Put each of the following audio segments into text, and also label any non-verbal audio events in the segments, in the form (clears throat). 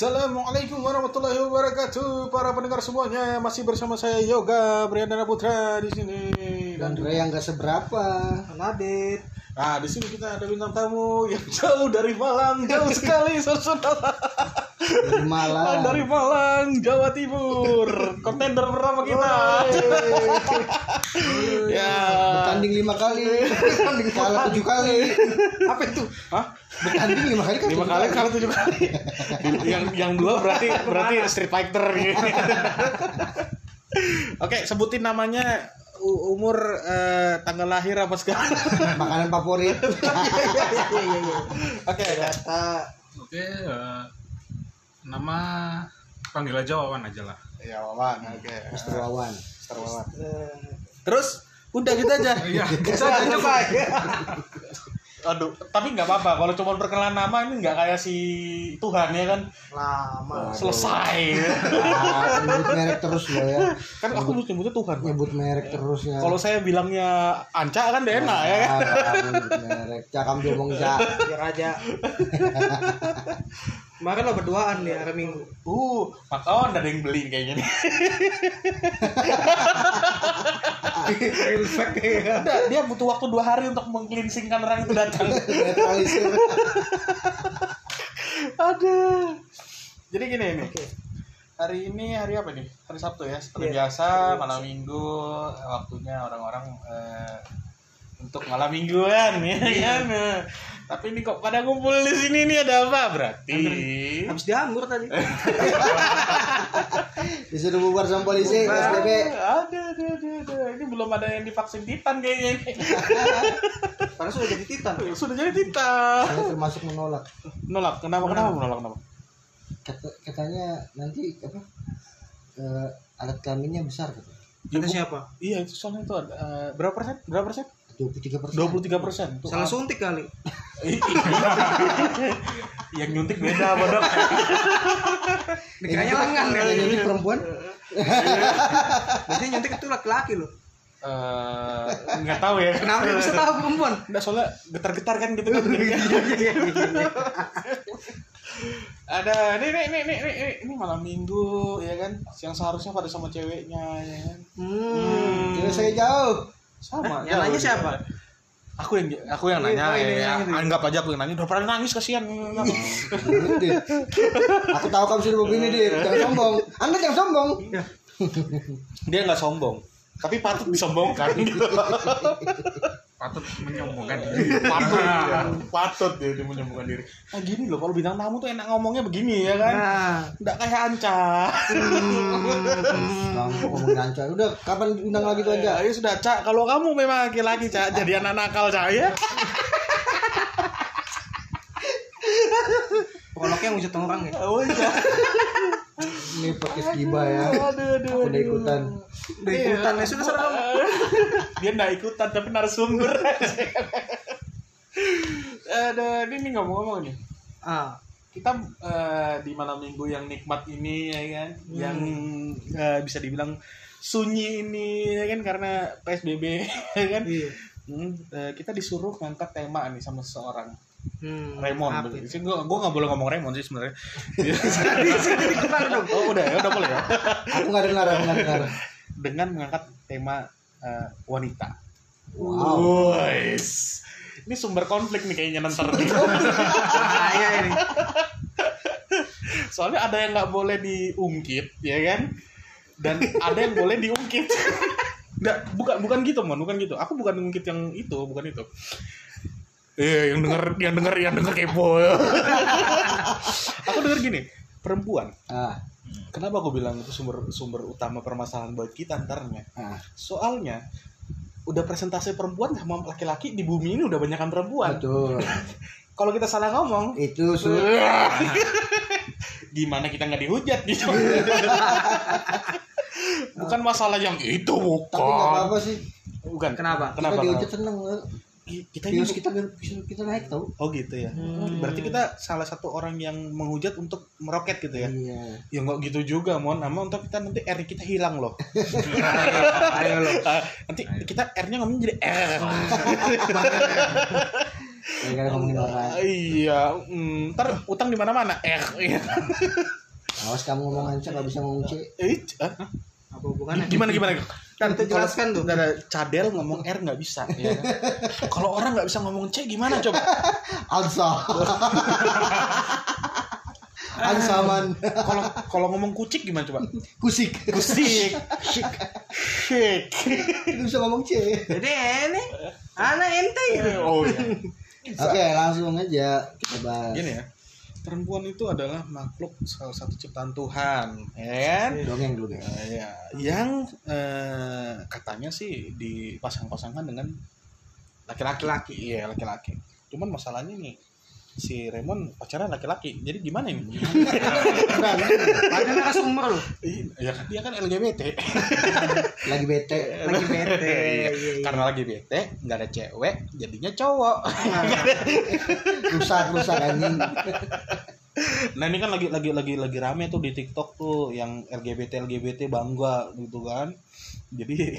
Assalamualaikum warahmatullahi wabarakatuh para pendengar semuanya masih bersama saya Yoga Briandana Putra di sini Dan Ray yang gak seberapa. Nadit. Nah di sini kita ada bintang tamu yang jauh dari Malang jauh sekali (laughs) saudara Dari Malang. dari Malang Jawa Timur kontender pertama kita (laughs) ya Bertanding lima kali. (laughs) Kalah tujuh kali. apa itu Hah? Bertanding lima kali kan lima kali kalah tujuh kali (laughs) yang yang dua berarti berarti Street Fighter gitu. (laughs) oke sebutin namanya umur eh, tanggal lahir apa sekarang (laughs) Makanan favorit. oke Data. Oke, eh, nama panggil aja Wawan aja lah. ya Wawan oke Mister Wawan. Mister Wawan terus udah gitu aja Iya, Gitu aja coba aduh tapi nggak apa-apa kalau cuma perkenalan nama ini nggak kayak si Tuhan ya kan lama. selesai Ah, nyebut merek terus lo ya. kan aku mesti nyebutnya Tuhan. Nyebut merek terus ya. kalau saya bilangnya Anca kan enak ya kan nyebut merek. Cakam diomong cak. Biar aja. (laughs) Kemarin lo berduaan di hari Minggu. Uh, makawan ada yang beli kayaknya nih. Ya. Udah, dia butuh waktu dua hari untuk mengklinsingkan orang itu datang. Aduh. Jadi gini ini. Oke. Hari ini hari apa nih? Hari Sabtu ya. Seperti Iya, biasa malam minggu waktunya orang-orang eh, untuk malam mingguan ya kan. Tapi ini kok pada ngumpul di sini nih ada apa berarti? Habis dihamur tadi. (laughs) Disuruh bubar sama polisi. PSBB. Ada, ada, ada, ada. Ini belum ada yang divaksin titan kayaknya ini. (laughs) Karena sudah jadi titan. Sudah jadi titan. Saya termasuk menolak. Menolak. Kenapa? Kenapa menolak? Kenapa? Kata, katanya nanti apa? eh, alat kelaminnya besar katanya. Kata siapa? Iya, itu soalnya itu ada eh, berapa persen? Berapa persen? 23 persen. 23 persen. Tuh, Salah ah. suntik kali. (laughs) yang nyuntik beda, bodoh. Dikiranya lengan ya. Jadi perempuan. Biasanya nyuntik itu laki-laki loh. Eh, nggak tahu ya. Kenapa dia bisa tahu perempuan? Nggak soalnya getar-getar kan gitu kan. (laughs) ada ini ini ini ini ini, ini malam minggu ya kan yang seharusnya pada sama ceweknya ya kan Hmm. Jadi saya jauh. Sama Yang nanya siapa? aku yang aku yang Iya, nanya ya, itu. anggap aja aku yang nanya udah pernah nangis kasihan. (laughs) Aku tahu kamu sudah begini, Dit. Jangan sombong. Anda jangan sombong. dia nggak sombong tapi patut disombongkan (laughs) Patut menyombongkan diri. patut ya. patut dia, dia menyombongkan diri nah gini loh kalau bintang tamu tuh enak ngomongnya begini ya kan Nah. nggak kayak Anca Kamu ngomongin anca. Udah, kapan undang lagi tuh ya, anca? ya sudah cak kalau kamu memang laki-laki cak jadi anak nakal cak ya yang wujud orang ya. oh iya Ini podcast giba ya. aduh aduh Aku udah ikutan. Udah ikutan ya sudah serem. (laughs) dia nggak ikutan tapi narasumber aduh ini nih ngomong-ngomong nih Ah. kita eh, di malam minggu yang nikmat ini ya kan yang eh, bisa dibilang sunyi ini ya kan karena psbb (laughs) ya kan Iya. Hmm, eh, kita disuruh ngangkat tema nih sama seseorang Hmm. Raymond sih gua gua nggak boleh ngomong Raymond sih sebenarnya (laughs) dong. oh udah ya udah boleh ya Aku nggak dengar, aku nggak dengar. dengan mengangkat tema eh, wanita Wow. Wais. ini sumber konflik nih kayaknya nanti (laughs) iya ini. soalnya ada yang nggak boleh diungkit ya kan dan ada yang boleh diungkit (laughs) nggak bukan bukan gitu mon bukan gitu aku bukan ngungkit yang itu bukan itu eh yang denger yang denger yang denger kepo aku denger gini perempuan Ah, kenapa aku bilang itu sumber sumber utama permasalahan buat kita antaranya ah, soalnya udah presentasi perempuan sama laki-laki di bumi ini udah banyakan perempuan betul. (laughs) kalau kita salah ngomong Itu (laughs) gimana kita nggak dihujat gitu (laughs) bukan masalah yang itu bukan tapi apa-apa sih. bukan Kenapa? kenapa kita kenapa? dihujat seneng. Ki- kita ini Views kita kita, kita naik tau. oh gitu ya Hmm. berarti kita salah satu orang yang menghujat untuk meroket gitu ya Iya. ya nggak gitu juga mon nama untuk kita nanti R kita hilang loh (laughs) Ayo lo. Ah, nanti kita R nya ngomong jadi R (laughs) gara-gara ngomongin orang Iya, mm, ntar utang di mana-mana. Eh, iya. awas kamu ngomong ancak gak bisa ngomong C Eh, ah, Apa hubungannya? gimana gimana? Kan Kita jelaskan tuh. Ada cadel ngomong R nggak bisa. ya kan? Kalau orang nggak bisa ngomong C gimana coba? Ansa Ansaman Kalau kalau ngomong kucik gimana coba? Kusik Kusik. Shik. Itu bisa ngomong C Jadi ini anak ente gitu. Oh iya. Oke langsung aja kita bahas Gini ya. Perempuan itu adalah makhluk salah satu ciptaan Tuhan, ya kan? Dongeng dulu deh Eh, ya, yang eh, katanya sih dipasang-pasangkan dengan laki-laki. Iya, laki-laki. Cuman masalahnya nih si Raymond pacaran laki-laki. Jadi gimana ini? Ada narasumber loh. ya kan dia kan LGBT. (laughs) Lagi bete Lagi bete. Iya, iya. Karena lagi bete, nggak ada cewek, jadinya cowok. Rusak rusak anjing Nah ini kan lagi lagi lagi lagi rame tuh di TikTok tuh yang LGBT LGBT bangga gitu kan. Jadi (laughs)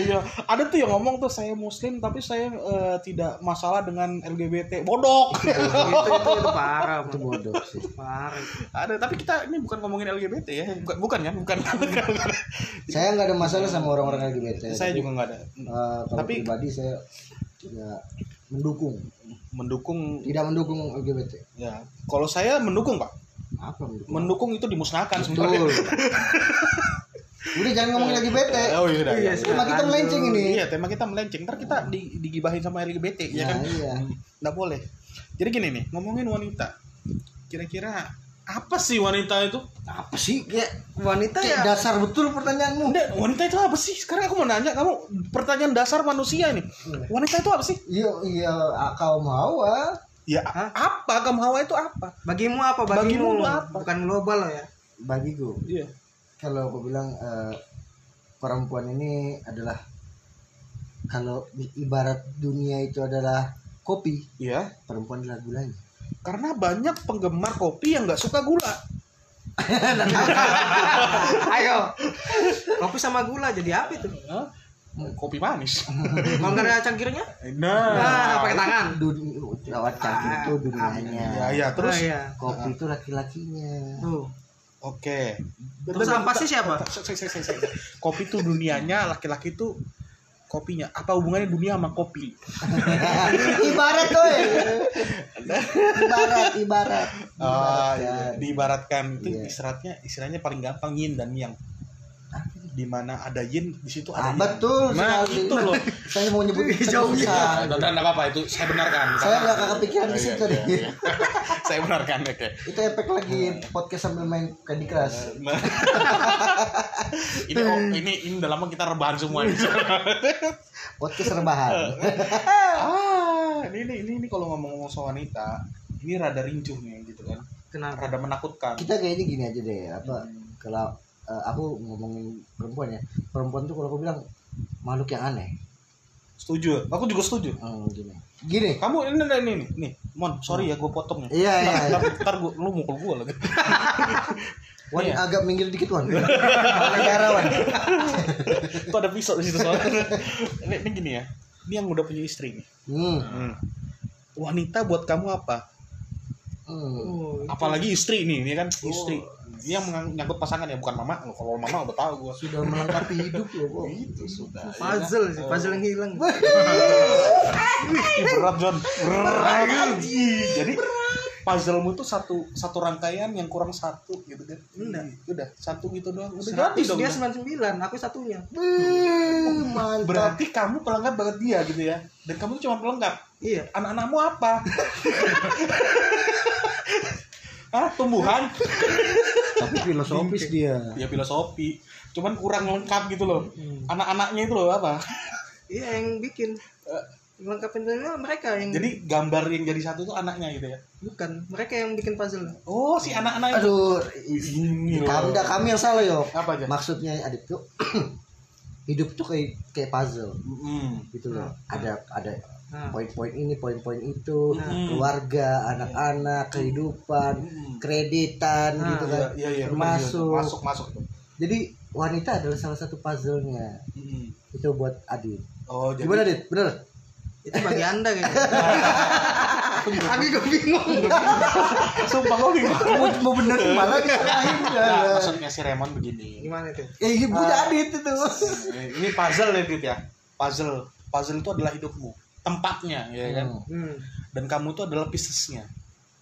iya. Ada tuh yang ngomong tuh saya muslim tapi saya eh, tidak masalah dengan LGBT bodok. itu, itu, itu parah, Itu bodoh sih. Parah. ada tapi kita ini bukan ngomongin LGBT ya. Bukan bukan kan (laughs) bukan. Saya nggak ada masalah sama orang-orang LGBT saya Tapi, juga nggak ada. eh, Kalau Tapi- pribadi saya tidak mendukung. Mendukung. Tidak mendukung LGBT ya. Kalau saya mendukung pak. Apa mendukung? mendukung itu dimusnahkan Betul. sebenarnya (laughs) Udah jangan ngomongin LGBT oh iya, udah, Iya, iya. Tema kita melenceng ini Iya, tema kita melenceng. Ntar kita di, digibahin sama LGBT, ya Nah, kan? iya. Nggak boleh. Jadi gini nih, ngomongin wanita. Kira-kira apa sih wanita itu? Apa sih? Ya, wanita Kayak ya dasar betul pertanyaanmu Enggak, wanita itu apa sih? Sekarang aku mau nanya kamu pertanyaan dasar manusia nih. Wanita itu apa sih? Iya, iya, kau mau ah. Ya Hah? apa? Kamu hawa itu apa? bagimu apa bagimu? Bagimu apa? Bukan global loh ya. Bagiku, Iya. Kalau aku bilang eh, perempuan ini adalah kalau ibarat dunia itu adalah kopi, Iya. perempuan adalah gulanya. Karena banyak penggemar kopi yang nggak suka gula. (laughs) Ayo. Kopi sama gula jadi apa itu? Hah? Kopi manis. (laughs) Kalau nggak ada cangkirnya? Nah. Nah, pakai tangan. Dunia, lewat cangkir itu dunianya. Ya, ya, terus Ah, iya. Kopi itu laki-lakinya. Tuh. Oke. Terus apa sih siapa? Kopi itu dunianya, laki-laki itu kopinya. Apa hubungannya dunia sama kopi? (laughs) ibarat tuh. ibarat, ibarat. Ah, iya. diibaratkan itu Iya. istilahnya istilahnya paling gampang yin dan yang. Di mana ada yin, di situ Ah, ada yang. betul Nah, itu loh. (laughs) Saya mau nyebut Jauh susah. Dan dan apa-apa itu saya benarkan. Saya nggak kepikiran di Iya, situ iya, deh. (laughs) saya benarkan, oke. Itu efek lagi podcast sambil main Candy Crush. (laughs) Nah. ini oh, ini ini udah lama kita rebahan semua nih. (laughs) Podcast rebahan. ah, ini ini ini, ini kalau ngomong-ngomong soal wanita, ini rada rincuh nih gitu kan. Kenapa? Rada menakutkan. Kita kayaknya gini aja deh, apa Hmm. kalau eh, aku ngomongin perempuan ya. Perempuan tuh kalau aku bilang makhluk yang aneh. Setuju. Aku juga setuju. Hmm, gini. Gini. Kamu ini ini ini, nih, nih. Mon, sorry ya gue potong ya. Iya, iya, iya. Ntar, ntar gua, lu mukul gue lagi. (laughs) Wan Iya. agak minggir dikit Wan. (laughs) Negara Wan. Itu ada pisau di situ soalnya. ini, ini gini ya. Ini yang udah punya istri nih. Hmm. Wanita buat kamu apa? Oh, Apalagi istri nih, ini kan istri. Ini yang mengang- nyangkut pasangan ya, bukan mama. Loh, Kalau mama udah tahu gue. Sudah melengkapi hidup loh kok. Itu sudah. ya puzzle sih, puzzle yang hilang. (laughs) Berat John berat jadi puzzlemu tuh satu satu rangkaian yang kurang satu gitu kan Enggak. udah satu gitu doang udah jadi 100 dong dia udah. 99, aku satunya. Mantap. berarti kamu pelengkap banget dia gitu ya dan kamu tuh cuma pelengkap Iya. anak-anakmu apa (laughs) ah tumbuhan Tapi filosofis dia. ya filosofi cuman kurang lengkap gitu loh Hmm. anak-anaknya itu loh apa Iya yang bikin Eh. lengkapin puzzle mereka yang jadi gambar yang jadi satu tuh anaknya gitu ya bukan mereka yang bikin puzzle. oh si anak-anak itu Aduh, ini kamu loh kami yang salah yo. apa aja Maksudnya adik tuh (clears throat) hidup tuh kayak kayak puzzle Hmm. gitu loh. Ada ada Nah, poin-poin ini, poin-poin itu, Nah. keluarga, anak-anak, kehidupan, Hmm. kreditan Nah, gitu Iya, kan. iya, iya, bener. masuk masuk tuh. Jadi wanita adalah salah satu puzzle-nya. Hmm. Itu buat Adit. Oh, jadi Gimana Adit? Bener? Itu bagi anda kayaknya. (laughs) Aku juga bingung. Sumpah gue bingung. mau, mau bener malah disalahin Nah, maksudnya si Raymond begini. Gimana itu? eh ibu jadi itu tuh Eh, Ini puzzle ya Dit ya. Puzzle. Puzzle itu adalah hidupmu. Tempatnya ya kan. Hmm. Dan kamu itu adalah piecesnya.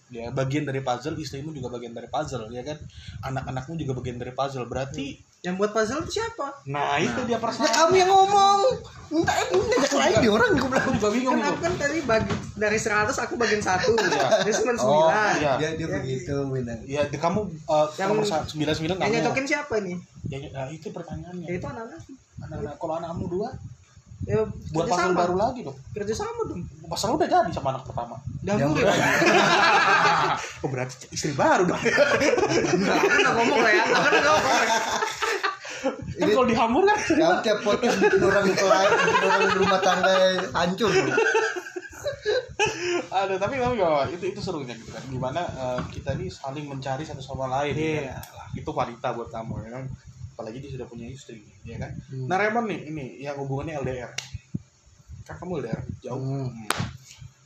Ya, bagian dari puzzle, istrimu juga bagian dari puzzle, ya kan? Anak-anakmu juga bagian dari puzzle. Berarti Yang buat puzzle itu siapa? nah, itu dia ya persoalan. kamu yang ngomong minta minta ajak lain di orang gue bilang juga bingung Kan aku kan tadi bagi dari 100 aku bagian satu. Iya. Dia cuma 9. oh Iya. dia dia begitu benar Ya, di kamu uh, Yang- sa- 99 Yang nyocokin siapa nih? Ya, ya, itu pertanyaannya. Ya itu anak-anak. Anak-anak kalau anakmu dua Ya, buat sama. baru lagi dong. Kerja sama dong. Puzzle udah jadi sama anak pertama. Dahulu ya. (laughs) Oh berarti istri baru dong. Enggak, aku udah ngomong lah ya. Aku udah ngomong. kan kalau dihamur kan kamu tiap podcast bikin orang lain bikin orang rumah tangga hancur ada tapi tapi gak itu itu serunya gitu kan gimana eh, kita ini saling mencari satu sama lain Iya. ya kan? itu wanita buat kamu ya kan apalagi dia sudah punya istri ya kan? Hmm. nah Raymond nih ini yang hubungannya LDR kan kamu LDR jauh. Hmm. Hmm.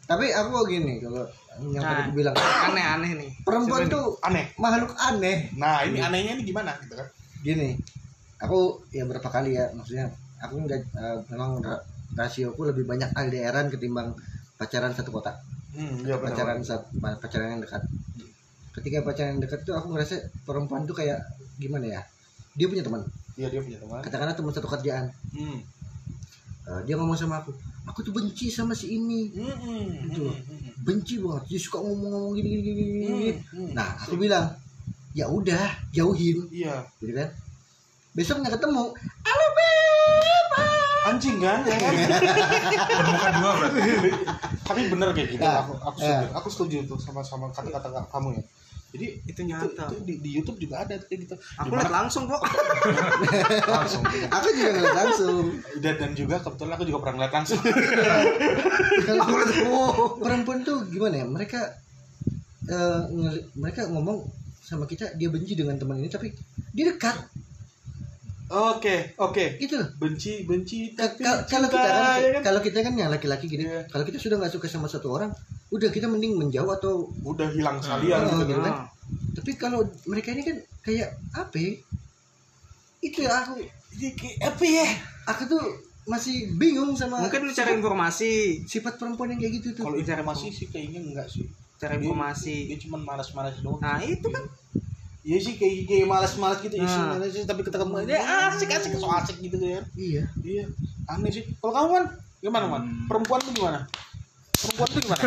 tapi aku gini kalau yang tadi Nah. aku bilang Aneh-aneh nih. perempuan Coba tuh aneh. makhluk aneh. Nah ini anehnya ini gimana gitu kan? Gini aku ya berapa kali ya maksudnya aku nggak eh, memang ra- rasioku lebih banyak LDRan ketimbang pacaran satu kota hmm, iya benar. pacaran sat- pa- pacaran yang dekat. Ketika pacaran yang dekat itu aku ngerasa perempuan tuh kayak gimana ya dia punya teman. Iya dia punya teman. Katakanlah teman satu kerjaan. Hmm. Eh, dia ngomong sama aku aku tuh benci sama si ini. Hmm, hmm, Gitu. hmm, hmm, benci banget. Dia suka ngomong-ngomong gini gini gini, hmm, hmm. nah aku bilang ya udah jauhin. Iya. Gitu kan? Besoknya ketemu. Halo beb. Anjing kan? Ya (laughs) kan? bermuka dua berarti. Tapi bener kayak gitu. Nah, aku aku ya. setuju. Aku setuju tuh sama sama kata-kata kamu ya jadi Itu itu, nyata. itu di, di YouTube juga ada kayak gitu. Aku lihat langsung kok. (laughs) langsung. Aku juga ngeliat langsung. Dan, dan juga kebetulan aku juga pernah ngeliat langsung. (laughs) Kalau oh, perempuan tuh gimana ya? Mereka eh, ngeli- mereka ngomong sama kita dia benci dengan teman ini tapi dia dekat. Oke oke. Gitu loh. Benci benci tapi kalau kita kan ya kan? kalau kita kan yang laki-laki gini Iya. kalau kita sudah nggak suka sama satu orang udah kita mending menjauh atau udah hilang sekalian Oh, gitu kan tapi kalau mereka ini kan kayak apa ya? itu ya aku Jadi kayak apa ya aku tuh masih bingung sama Mungkin lu cari informasi, sifat perempuan yang kayak gitu tuh kalau informasi sih kayaknya enggak sih cari Dia- informasi. dia cuma malas-malas doang Nah, itu kan Iya sih kayak kayak malas-malas gitu Nah. isinya sih tapi ketemu aja asik asik so asik gitu kan iya Iya, aneh sih. Kalau kamu kan gimana man? Hmm. Perempuan tuh gimana? Perempuan tuh gimana?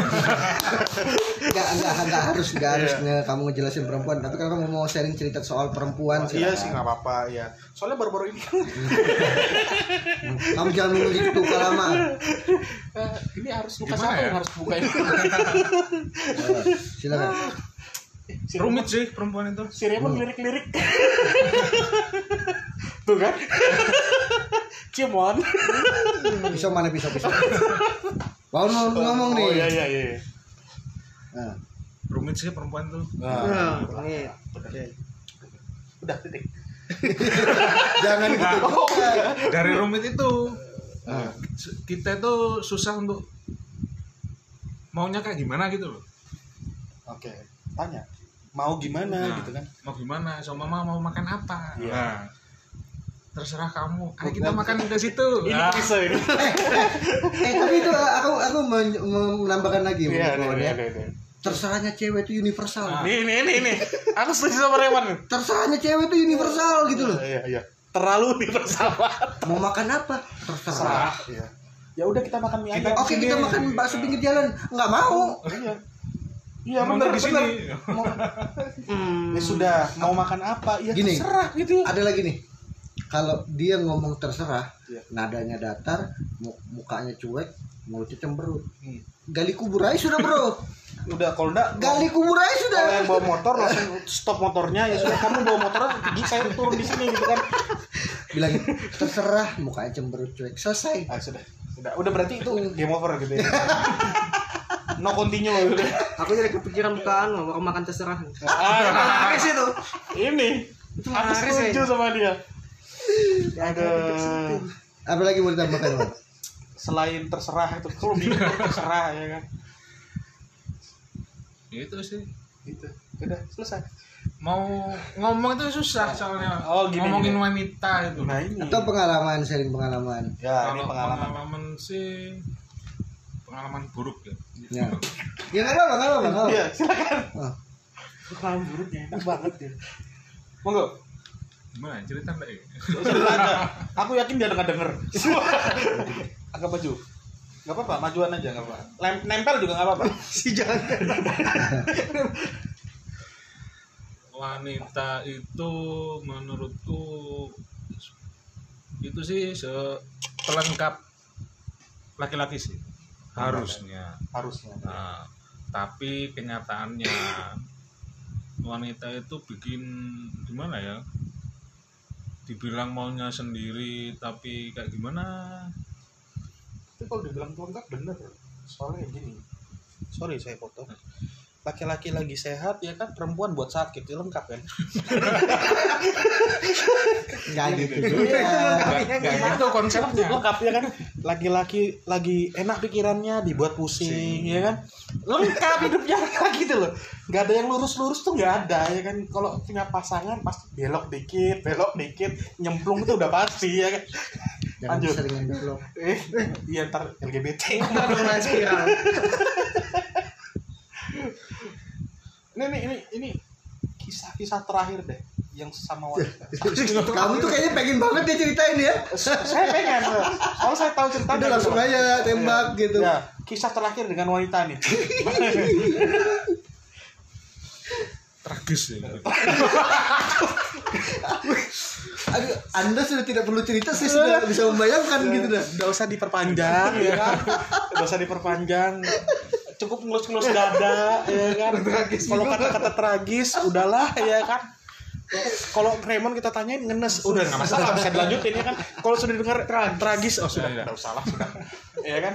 nggak nggak nggak harus nggak harus Iya. nge- kamu ngejelasin perempuan tapi kalau kamu mau sharing cerita soal perempuan iya silakan. sih nggak apa-apa ya. Soalnya baru-baru ini kan kamu jangan nunggu gitu lama eh, ini harus Gimana siapa ya? yang harus buka ini? Eh, silakan Si rumit Raymond- sih perempuan itu Si Raymond lirik-lirik. tuh kan? Cimon. pisau mana pisau pisau mau ngomong, ngomong nih. Oh iya iya iya. Nah, rumit sih perempuan tuh. Nah, Nah, ini. udah titik. jangan gitu. Oh, dari rumit itu Nah, kita itu susah untuk maunya kayak gimana gitu loh. Oke, tanya. Mau gimana Nah, gitu kan? mau gimana? So mama mau makan apa? Iya. nah, terserah kamu ayo kita Bukan. makan ke situ Ini Nah, bisa ini. eh tapi itu aku aku men- men- menambahkan lagi Iya, iya, ya, iya, iya. terserahnya cewek itu universal Nah. Nih, nih, nih, nih. Aku setuju sama Raymond. terserahnya cewek itu universal gitu loh Iya, iya. Terlalu universal. mau makan apa terserah. Iya. Ya udah kita makan mie ayam. oke kita makan bakso pinggir jalan nggak mau Iya. Iya mau benar di sini (laughs) Mau, Hmm. ya sudah, mau makan apa? Ya Gini. terserah gitu. ada lagi nih kalau dia ngomong terserah Iya. nadanya datar mu- mukanya cuek mulutnya cemberut Hmm. gali kubur aja sudah bro (laughs) Udah kalau enggak gali kubur aja sudah kalau yang bawa motor langsung stop motornya ya sudah kamu bawa motor pergi saya turun di sini gitu kan. (laughs) bilangin terserah mukanya cemberut cuek selesai Ah sudah. Sudah. Udah berarti itu game over gitu ya. (laughs) No continue loh udah. Aku jadi kepikiran bukaan mau makan terserah. Ah, Laris itu. ini Itu aku setuju ya. sama dia. Ada Ada apa lagi mau ditambahkan selain terserah itu kalau bingung terserah ya kan? Itu sih. Gitu. Udah selesai. Mau ngomong itu susah soalnya. Oh, gini, ngomongin gini. wanita itu. Nah ini. Atau pengalaman, sharing pengalaman. ya ini kalau pengalaman. pengalaman sih pengalaman buruk ya. Ya. Ya nggak apa-apa, nggak apa-apa. iya silakan. Oh. pengalaman buruknya enak banget ya. Monggo gimana? Cerita enggak ya (laughs) aku yakin dia nggak denger. (laughs) Agak maju nggak apa-apa majuan aja nggak apa Lem- nempel juga nggak apa-apa. (laughs) Si jangan. wanita itu menurutku itu sih se- pelengkap laki-laki sih. Harusnya. Harusnya. Nah, tapi kenyataannya wanita itu bikin gimana ya? Dibilang maunya sendiri tapi kayak gimana? tapi kalau dibilang lengkap bener soalnya gini. Sorry saya potong laki-laki lagi sehat ya kan perempuan buat sakit ya lengkap kan Nggak gitu. Iya. Gak, gak gitu konsepnya. lengkap ya kan laki-laki lagi enak pikirannya dibuat pusing ya kan lengkap hidupnya (laughs) gitu loh nggak ada yang lurus-lurus tuh nggak ada ya kan kalau punya pasangan pasti belok dikit belok dikit nyemplung itu udah pasti ya kan Lanjut. seringan belok. eh iya ntar LGBT spiral (laughs) ini ini ini, ini kisah-kisah terakhir deh yang sama (laughs) wanita Kamu tuh kayaknya pengen banget dia ceritain ya. saya pengen soalnya saya tahu ceritanya Udah langsung aja tembak gitu. ya kisah terakhir dengan wanita nih (laughs) Tragis ya. (laughs) Aduh, Anda sudah tidak perlu cerita, saya sudah bisa membayangkan gitu dah. Udah usah diperpanjang ya kan. Udah usah diperpanjang. Cukup ngelus-ngelus dada ya kan. Kalau kata-kata tragis udahlah ya kan. Kalau Raymond kita tanyain ngenes udah nggak masalah bisa dilanjutin ya kan. Kalau sudah dengar tragis oh sudah Iya, iya. tidak usah lah sudah. Ya kan.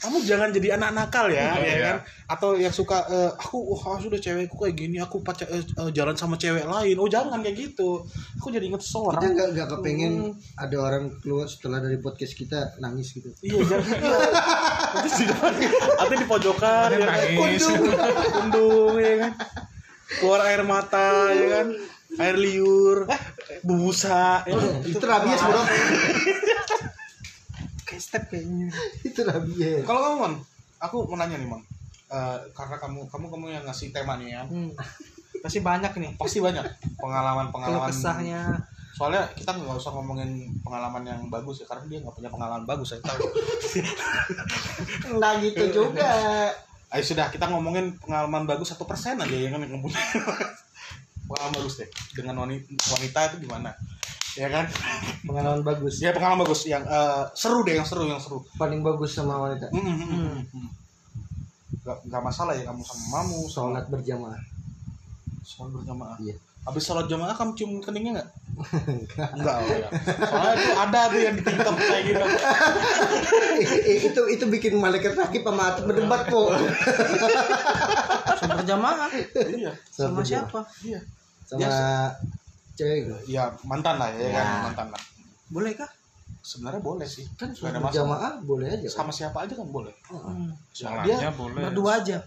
Kamu jangan jadi anak nakal ya, Oh, ya iya. kan? Atau yang suka eh, aku wah sudah cewekku kayak gini, aku pacar eh, eh, jalan sama cewek lain. Oh jangan kayak gitu. Aku jadi inget Kita seorang. nggak nggak kepengen ada orang keluar setelah dari podcast kita nangis gitu. Iya, jangan. (laughs) Iya. Nanti di depan, nanti di pojokan, ya kan? nangis. Kundung, ya kan? Keluar air mata, ya kan? Air liur, bubusa, ya kan? Itu rabies bro. (laughs) kayak step kayaknya (laughs) Itu rabies. Kalau kamu, Mon, aku mau nanya nih, Mon. Eh, karena kamu kamu kamu yang ngasih tema nih ya. hmm. pasti banyak nih Pasti banyak kalau pengalaman-pengalaman. kesahnya Soalnya kita nggak usah ngomongin pengalaman yang bagus ya, karena dia nggak punya pengalaman bagus, saya tahu. (laughs) Nggak gitu juga. Ayo sudah, kita ngomongin pengalaman bagus satu persen aja ya kan yang punya (laughs) pengalaman bagus deh dengan wanita, wanita itu gimana ya kan? Pengalaman bagus. ya pengalaman bagus. Yang eh, seru deh yang seru yang seru. Paling bagus sama wanita. Hmm, hmm, hmm, hmm. Gak, gak masalah ya kamu sama mamu sama Sholat berjamaah. sholat berjamaah? Iya. habis sholat jamaah kamu cium keningnya nggak? Enggak. Oh ya. Soalnya itu ada tuh yang di tiktok kayak gitu. (laughs) Itu itu bikin malaikat rakib sama atap berdebat po. sholat berjamaah? Iya. Sama berjamaah. siapa? Iya. Sama cewek gitu. ya mantan lah ya, kan Ya. mantan lah boleh kah sebenarnya boleh sih Kan Nggak masalah berjamaah boleh aja. kan? sama siapa aja kan boleh hmm. dia boleh. berdua aja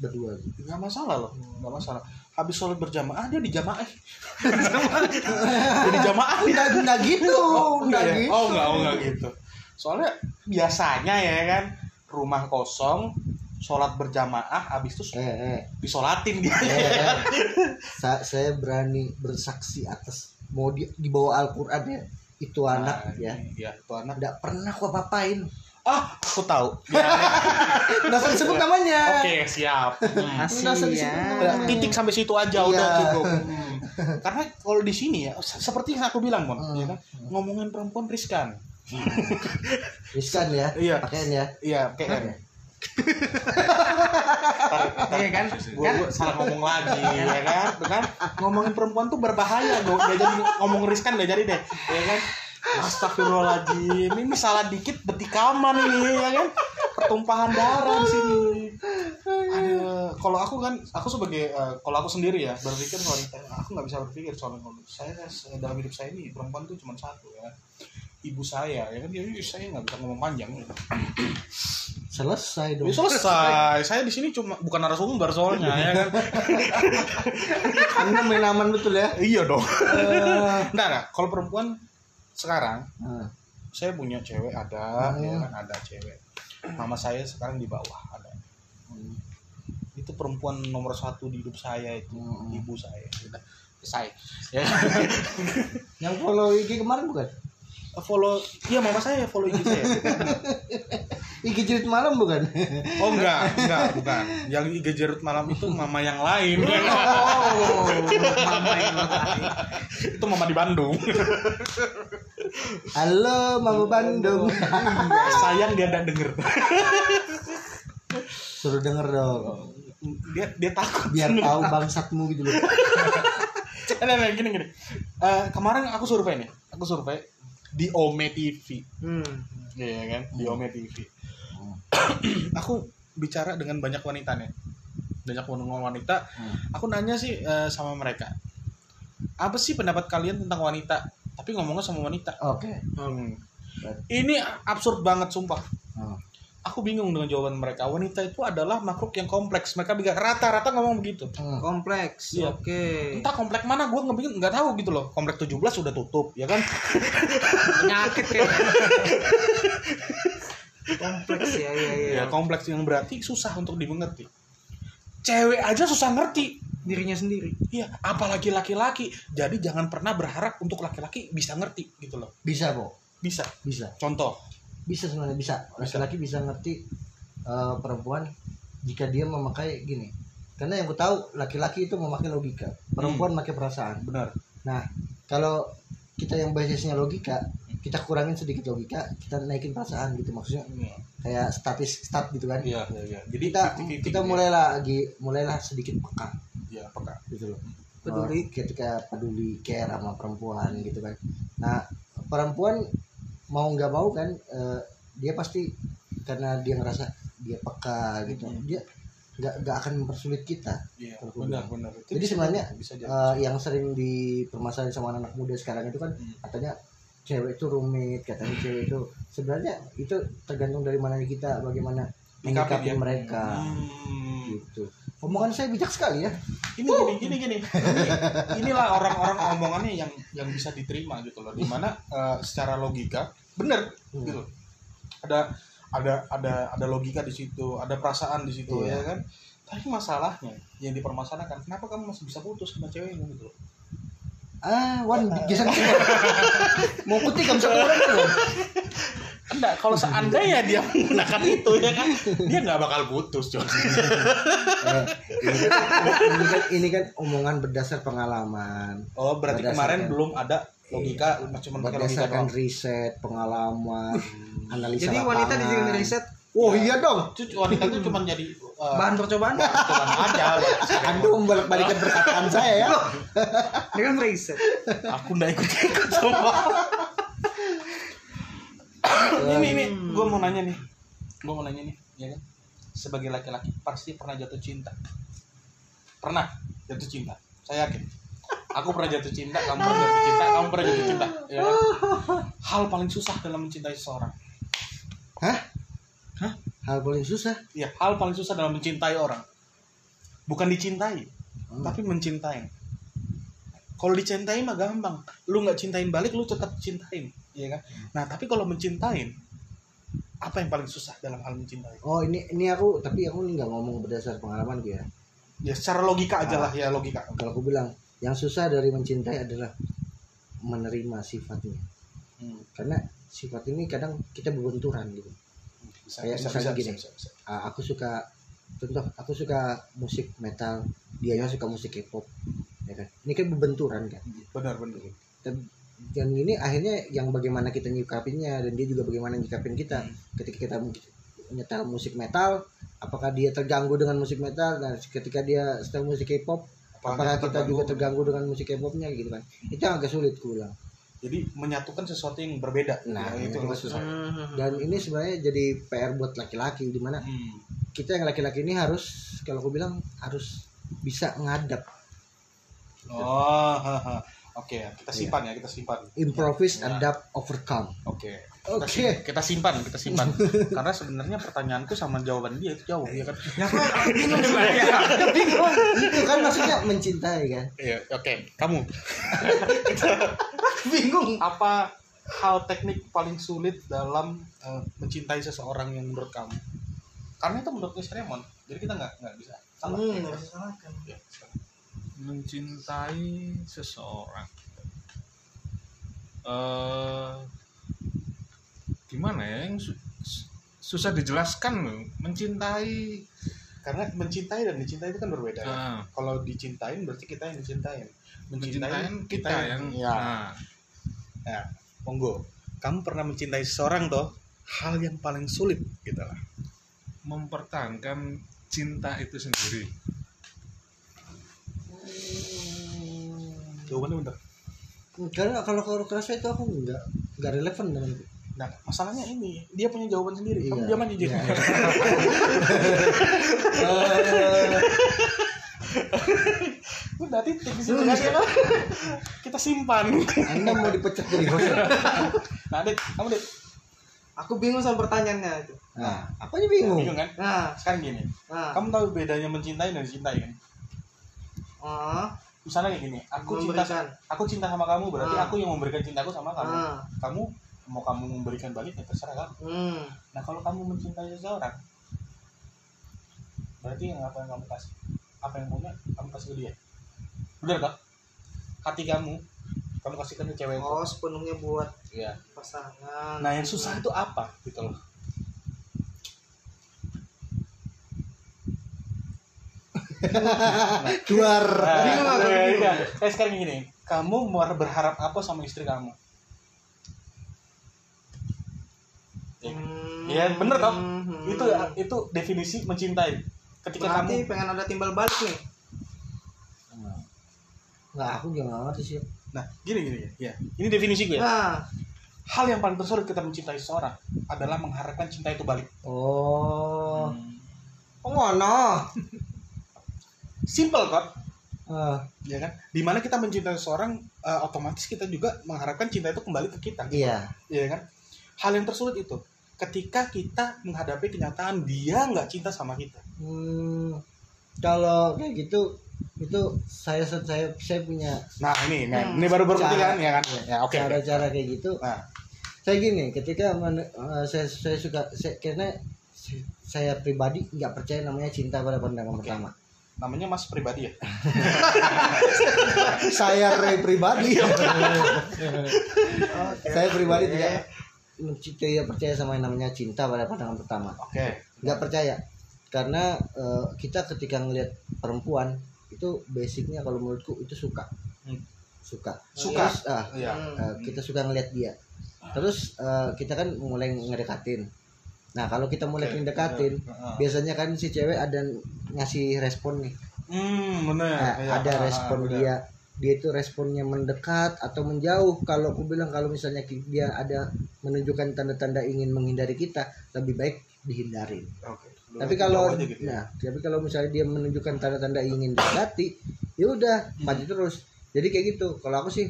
Berdua. nggak masalah loh nggak masalah habis sholat berjamaah dia di jamaah (laughs) jadi jamaah Enggak enggak gitu. Enggak iya. gitu. oh enggak oh enggak gitu soalnya biasanya ya kan rumah kosong sholat berjamaah habis itu Eh, eh. disolatin dia Eh, eh. (laughs) Sa- saya berani bersaksi atas mau di, di bawah Al-Qur'an ya. Itu anak Nah, ya. iya itu anak Enggak pernah aku apa-apain. ah aku tahu (laughs) ya, Enggak usah disebut namanya. oke siap Hmm. Nggak usah disebut namanya. titik sampai situ aja Iya. udah cukup (laughs) Hmm. karena kalau di sini ya se- seperti yang aku bilang mon Hmm. ya kan ngomongin perempuan riskan Riskan ya. Iya. Pakaian ya. iya kayak iya kan? Gue salah ngomong lagi (laughs) ya kan? dengan ngomongin perempuan tuh berbahaya gue gak jadi ngomong riskan gak jadi deh ya kan? Astagfirullahaladzim ini salah dikit betikaman ini ya kan? Pertumpahan darah di sini. Aduh, kalau aku kan aku sebagai eh, kalau aku sendiri ya berpikir wanita aku nggak bisa berpikir kalau saya dalam hidup saya ini perempuan tuh cuma satu ya ibu saya ya kan? Jadi saya nggak bisa ngomong panjang selesai dong. Ya, selesai. Saya di sini cuma bukan narasumber soalnya (laughs) ya kan? Anda main aman betul ya? Iya dong. Eh, nah, nah kalau perempuan sekarang nah, saya punya cewek ada Hmm. ya kan? Ada cewek. Mama saya sekarang di bawah ada. Hmm. itu perempuan nomor satu di hidup saya itu Hmm. ibu saya. Selesai ya. (laughs) Yang follow IG kemarin bukan follow iya mama saya follow IG saya. (laughs) IG jerit malam bukan? Oh enggak enggak bukan. Yang IG Jerut malam itu mama yang lain. Oh, (laughs) mama yang lain. itu mama di Bandung. Halo mama Bandung. Sayang dia tidak denger. Suruh denger dong. Dia dia takut. Biar tahu bangsatmu gitu loh. (laughs) Eh, nah, nah, gini gini. Eh, kemarin aku survei nih. Aku survei di Ome TV Hmm. Iya kan di Hmm. Ome TV Hmm. (clears throat) aku bicara dengan banyak wanita nih banyak wanita Hmm. aku nanya sih eh, sama mereka apa sih pendapat kalian tentang wanita tapi ngomongnya sama wanita oke Hmm. ini absurd banget sumpah Hmm. Aku bingung dengan jawaban mereka wanita itu adalah makhluk yang kompleks mereka bilang rata-rata ngomong begitu Hmm. Kompleks. Iya. Oke. entah komplek mana gue nggak bingung nggak tahu gitu loh komplek 17 udah tutup ya kan Penyakit ya. Kompleks ya, iya iya. ya kompleks yang berarti susah untuk dimengerti cewek aja susah ngerti Dirinya sendiri. Iya, apalagi laki-laki. Jadi jangan pernah berharap untuk laki-laki bisa ngerti gitu loh. bisa kok Bisa. bisa Contoh. Bisa sebenarnya bisa. Laki-laki bisa ngerti eh, perempuan jika dia memakai gini. Karena yang ku tahu laki-laki itu memakai logika. Perempuan memakai perasaan. Benar. nah kalau kita yang basisnya logika kita kurangin sedikit logika kita naikin perasaan gitu. Maksudnya kayak statis stat gitu kan. Iya, iya, iya. Jadi kita 50-50 kita gitu mulai lagi mulailah sedikit peka. Ya. Iya, peka. gitu loh. Peduli. Oh, ketika peduli care sama perempuan gitu kan. Nah perempuan mau nggak mau kan eh, dia pasti karena dia ngerasa dia peka gitu Hmm. dia nggak nggak akan mempersulit kita Iya, gua benar, benar. Itu Jadi bisa sebenarnya, bisa jadi. Eh, yang sering dipermasalahin sama anak muda sekarang itu kan Hmm. katanya cewek itu rumit katanya cewek itu sebenarnya itu tergantung dari mana kita bagaimana menyikapi ya. mereka Hmm. gitu omongan saya bijak sekali ya Ini gini, gini, gini. Ini- inilah orang-orang omongannya yang yang bisa diterima gitu loh. Di mana eh, secara logika benar Hmm. gitu. Ada ada ada ada logika di situ, ada perasaan di situ Iya. ya kan. Tapi masalahnya yang dipermasalahkan, kenapa kamu masih bisa putus sama cewekmu gitu loh? ah wan (laughs) geser geser mau kutikam satu orang Wan? Enggak, kalau seandainya dia menggunakan itu ya kan, dia nggak bakal putus, coy. Eh, ini, kan, ini kan ini kan omongan berdasar pengalaman Oh, berarti kemarin belum ada logika, cuma pakai logika berdasarkan riset pengalaman analisa Jadi wanita lapangan. dijadikan riset oh iya dong Itu wanita itu cuma jadi uh, bahan percobaan. percobaan aja. anda membalik-balikan perkataan saya ya Ini kan riset. Aku nggak ikut-ikut semua. Ini ini, gue mau nanya nih, gue mau nanya nih, ya kan? Sebagai laki-laki pasti pernah jatuh cinta. Pernah jatuh cinta. Saya yakin. Aku pernah jatuh cinta, kamu pernah jatuh cinta, kamu pernah jatuh cinta. Ya kan? Hal paling susah dalam mencintai seseorang. hal paling susah Ya, hal paling susah dalam mencintai orang. Bukan dicintai, Hmm. tapi mencintai. Kalau dicintai mah gampang. Lu nggak cintain balik, lu tetap cintain, ya kan? Nah, tapi kalau mencintain, apa yang paling susah dalam hal mencintai? oh ini ini aku tapi aku nggak ngomong berdasar pengalaman ya Ya, secara logika aja lah ya logika. kalau aku bilang yang susah dari mencintai adalah menerima sifatnya Hmm. karena sifat ini kadang kita berbenturan gitu Bisa, Kayak bisa, misalnya bisa, gini. bisa, bisa, bisa. Ah, aku suka contoh aku suka musik metal dianya suka musik K-pop ya kan ini kan berbenturan kan Benar, benar. Dan, ini akhirnya yang bagaimana kita nyikapinnya dan dia juga bagaimana nyikapin kita Hmm. ketika kita nyetel musik metal apakah dia terganggu dengan musik metal dan ketika dia setel musik K-pop apakah kita juga terganggu dengan musik K-popnya gitu kan itu yang agak sulit bilang Jadi menyatukan sesuatu yang berbeda. Nah, Ya, itu susah. susah. dan ini sebenarnya jadi PR buat laki-laki di mana Hmm. kita yang laki-laki ini harus kalau aku bilang harus bisa ngadap Oh, ha, ha. Oke, kita simpan ya, kita simpan. improvise Ya. adapt overcome Oke. Oke. Kita, kita simpan, kita simpan. (laughs) Karena sebenarnya pertanyaanku sama jawaban dia itu jauh, ya kan? Ya kok (laughs) bingung itu kan maksudnya mencintai kan Iya, oke. Kamu (laughs) Bingung. apa hal teknik paling sulit dalam eh, mencintai seseorang yang menurut kamu? Karena itu menurut Raymond, jadi kita nggak nggak bisa salah. Hmm, nggak bisa salahkan. Ya, mencintai seseorang eh gimana ya yang su- su- susah dijelaskan loh mencintai Karena mencintai dan dicintai itu kan berbeda. ya. ah, Kalau dicintain berarti kita yang dicintain. mencintai kita yang ya. ah, Nah, monggo. Kamu pernah mencintai seseorang toh? Hal yang paling sulit gitu lah. mempertahankan cinta itu sendiri Jawabannya bener. karena kalau kalau kerasa itu aku nggak nggak relevan dengan itu Nah, masalahnya ini, dia punya jawaban sendiri. Kamu Iya. diam aja, Jin. Iya. (laughs) Udah titik di situ lah. Kita simpan. anda mau dipecat jadi host Nah, Dit, kamu Dit. Aku bingung sama pertanyaannya itu. nah aku aja bingung Bingung kan? Nah, Sekarang gini, nah. kamu tahu bedanya mencintai dan dicintai kan? Ah, Misalnya kayak gini, aku cinta memberikan. aku cinta sama kamu berarti Ah. aku yang memberikan cintaku sama kamu. Ah, Kamu mau kamu memberikan balik ya terserah kamu. hmm. Nah kalau kamu mencintai seseorang, berarti yang apa yang kamu kasih, apa yang punya, kamu kasih ke dia. Bener kan? Hati kamu, kamu kasihkan ke cewek. Oh, sepenuhnya buat Iya. pasangan. Nah yang susah itu apa gitu loh? (laughs) keluar Nah, Bingung aku, iya, iya. Eh sekarang gini, kamu mau berharap apa sama istri kamu? Hmm. Iya bener toh? Hmm. Itu itu definisi mencintai. Ketika Berarti kamu pengen ada timbal balik nih. nggak aku juga nggak ngerti sih Nah, gini gini ya. Ini definisi gue ya. Nah, Hal yang paling tersulit kita mencintai seseorang adalah mengharapkan cinta itu balik. oh oh ngono (laughs) Simple kok, Ah, ya kan? Di mana kita mencintai seseorang, eh, otomatis kita juga mengharapkan cinta itu kembali ke kita. gitu. iya Iya kan? Hal yang tersulit itu ketika kita menghadapi kenyataan dia nggak cinta sama kita. hmm, kalau kayak gitu itu saya saya saya punya Nah ini, nah, ini baru Cara- kan, ya kan? Ya oke. oke. cara-cara kayak gitu Nah, saya gini ketika men- eh, saya saya suka saya, karena saya pribadi nggak percaya namanya cinta pada pandangan Oke. pertama namanya Mas pribadi ya. (laughs) saya Ray pribadi (laughs) saya pribadi Oke. tidak mencintai ya percaya sama yang namanya cinta pada pandangan pertama Oke. nggak percaya karena eh, kita ketika ngelihat perempuan itu basicnya kalau menurutku itu suka Hmm. suka Suka. Terus, ah, Iya. Hmm. eh, kita suka ngelihat dia terus eh, kita kan mulai ngedekatin nah kalau kita mulai Oke. ngedekatin Heeh. biasanya kan si cewek ada ngasih respon nih Hmm, benar. Nah, Iya, ada respon dia dia itu responnya mendekat atau menjauh kalau aku bilang kalau misalnya dia ada menunjukkan tanda-tanda ingin menghindari kita lebih baik dihindarin Oke. Lu tapi kalau gitu ya. nah tapi kalau misalnya dia menunjukkan tanda-tanda ingin dekati ya udah Hmm. maju terus jadi kayak gitu kalau aku sih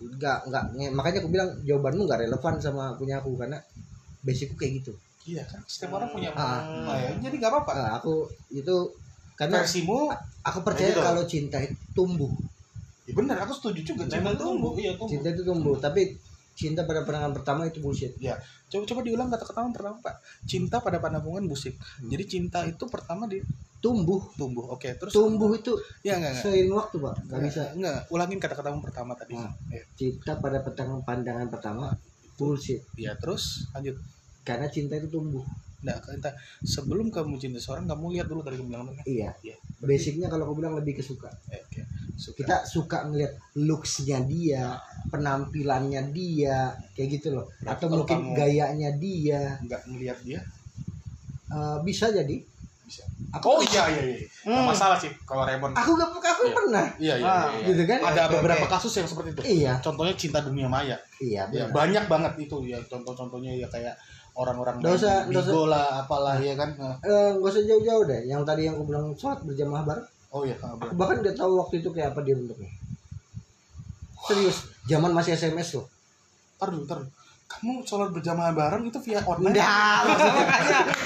nggak nggak makanya aku bilang jawabanmu nggak relevan sama punya aku karena basicku kayak gitu Iya kan, setiap orang punya. Ah. Nah, ya, jadi nggak apa-apa. Ah, aku itu karena Versimu, aku percaya gitu. kalau cinta itu tumbuh ya benar. Aku setuju juga. Cinta Memang tumbuh. Iya tumbuh. cinta itu tumbuh tapi cinta pada pandangan pertama itu bullshit Coba coba diulang kata-kata pertama Pak. Cinta pada pandangan musik. Jadi cinta itu pertama di tumbuh tumbuh. Oke, terus tumbuh itu Ya enggak enggak. seiring waktu pak nggak bisa Enggak, ulangin kata-kata pertama tadi. Nah. Ya. cinta pada pandangan pandangan pertama bullshit Ya, terus lanjut. Karena cinta itu tumbuh Nah, entah sebelum kamu cinta seorang, kamu lihat dulu tadi kamu bilang iya Iya. basicnya kalau aku bilang lebih ke suka Eh, Oke. Suka. kita suka ngeliat looksnya dia penampilannya dia kayak gitu loh Berarti atau mungkin kamu- gayanya dia nggak ngelihat dia Eh, bisa jadi bisa. aku Oh iya iya iya. Nggak Hmm. masalah sih kalau Raymond. aku gak aku Iya. pernah Iya iya. Ah, iya, iya. gitu kan Ada Oke, beberapa kasus yang seperti itu. iya Contohnya cinta dunia maya. iya Ya, benar. banyak banget itu ya contoh-contohnya ya kayak orang-orang Nggak nggak usah. bigo lah apalah ya kan. Eh, nggak usah jauh-jauh deh yang tadi yang aku bilang sholat berjamaah bareng Oh iya, aku bahkan udah tahu waktu itu kayak apa dia bentuknya Serius, zaman masih SMS loh. Ntar dulu, ntar dulu. Kamu sholat berjamaah bareng itu via online? Enggak, maksudnya,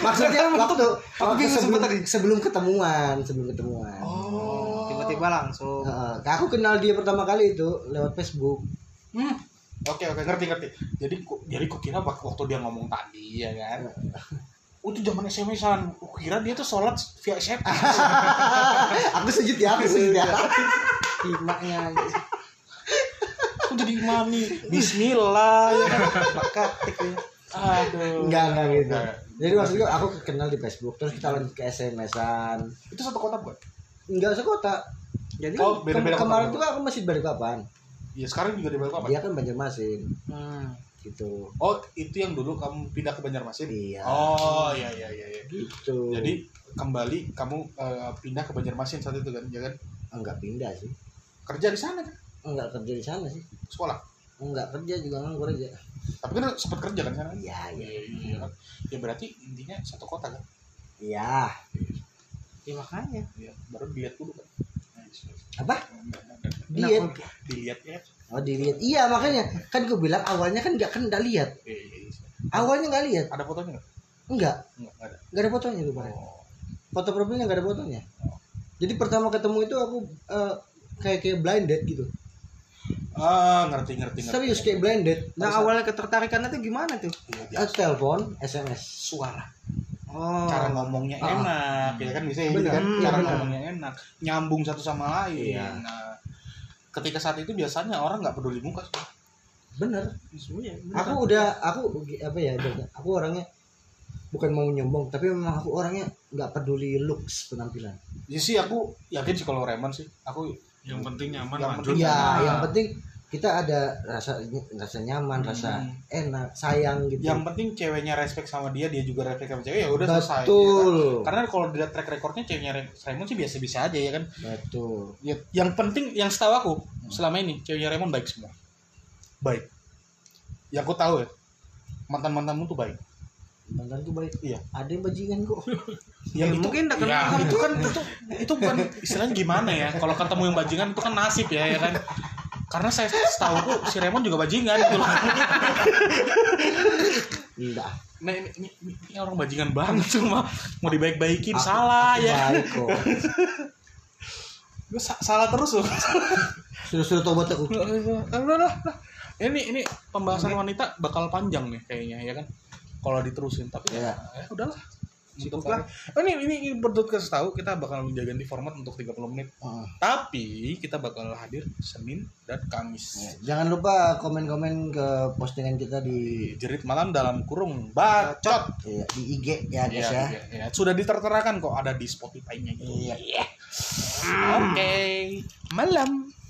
maksudnya (laughs) waktu, waktu sebelum, tadi. sebelum ketemuan, sebelum ketemuan. Oh. Tiba-tiba langsung. Heeh, aku kenal dia pertama kali itu lewat Facebook. Hmm. Oke oke ngerti ngerti. Jadi ku, jadi ku kira waktu, dia ngomong tadi ya kan. (laughs) Itu zaman SMS-an. Kira dia tuh sholat via SMS. (laughs) aku sujud (laughs) ya, aku sujud ya. Imaknya. Aku jadi imami. Bismillah ya kan. Maka tik ya. Aduh. Enggak, enggak gitu. Jadi maksudnya aku kenal di Facebook, terus kita lanjut ke SMS-an. Itu satu kota bukan? Enggak sekota. Jadi Oh, beda-beda Kem- kemarin kota. tuh aku masih di Balikpapan. Iya sekarang juga di Balikpapan. Dia kan Banjarmasin hmm. gitu. Oh itu yang dulu kamu pindah ke Banjarmasin? Iya. Oh iya iya iya. iya. Gitu. Jadi kembali kamu eh, pindah ke Banjarmasin saat itu kan, ya kan? enggak pindah sih. Kerja di sana kan? Enggak kerja di sana sih. Sekolah. Enggak kerja juga nganggur aja. Tapi kan sempat kerja kan sana? Iya, iya. Iya kan? Ya berarti intinya satu kota kan? Iya. Ya makanya. Iya, baru dilihat dulu kan. Apa? Dia Diet. dilihat ya. Oh dilihat. Iya makanya kan gue bilang awalnya kan enggak kan enggak lihat. Iya, iya, iya. Awalnya enggak lihat. Ada fotonya nggak? Enggak. Nggak, nggak ada. Enggak ada fotonya tuh Pak. Oh. Foto profilnya enggak ada fotonya. Jadi pertama ketemu itu aku eh, kayak kayak blinded gitu. Ah, ngerti ngerti ngerti. Serius kayak blinded. Nah awalnya ketertarikannya tuh gimana tuh? Eh, telepon, SMS. suara. Oh. Cara ngomongnya Ah. enak, ya kan bisa ya, Bener, kan? iya, cara bener. ngomongnya enak, nyambung satu sama lain. Iya. Nah, ketika saat itu biasanya orang nggak peduli muka. sih. Bener. Iya, bener. Aku udah aku apa ya? Aku orangnya bukan mau nyombong, tapi memang aku orangnya nggak peduli looks penampilan. Ya sih aku yakin sih kalau Raymond sih, aku Yang penting nyaman Yang penting- Iya, Ah. yang penting kita ada rasa rasa nyaman, rasa Hmm. enak, sayang gitu. yang penting ceweknya respect sama dia, dia juga respect sama cewek ya udah selesai. ya kan? Betul. Karena kalau dilihat track recordnya ceweknya Ray- Raymond sih biasa-biasa aja ya kan. Betul. Ya, yang penting yang setahu aku selama ini ceweknya Raymond baik semua. Baik. Yang aku tahu ya. Mantan-mantanmu tuh baik. Mantanku baik. Iya. Ada yang bajingan kok. (laughs) Yang Ya, itu mungkin udah ya, kenal. itu kan itu itu bukan istilahnya gimana ya? Kalau ketemu yang bajingan itu kan nasib ya ya kan. Karena saya setahu tuh si Raymond juga bajingan gitu loh. Enggak. Nah ini, ini, ini, orang bajingan banget cuma mau dibaik-baikin salah Aku ya. Baik kok. Gue sa- salah terus loh. Sudah-sudah tobat aku. Ini ini pembahasan wanita bakal panjang nih kayaknya ya kan. Kalau diterusin tapi ya, ya udahlah. Cukup lah. Oh, ini ini, ini berdua kasih tahu kita bakal ganti format untuk 30 menit. Ah. Tapi kita bakal hadir Senin dan Kamis. Ya, Jangan lupa komen-komen ke postingan kita di Jerit malam dalam kurung bacot. ya, di IG ya guys Iya, ya. iya, iya. Sudah diterterakan kok ada di Spotify-nya gitu. Iya. Oke. Malam.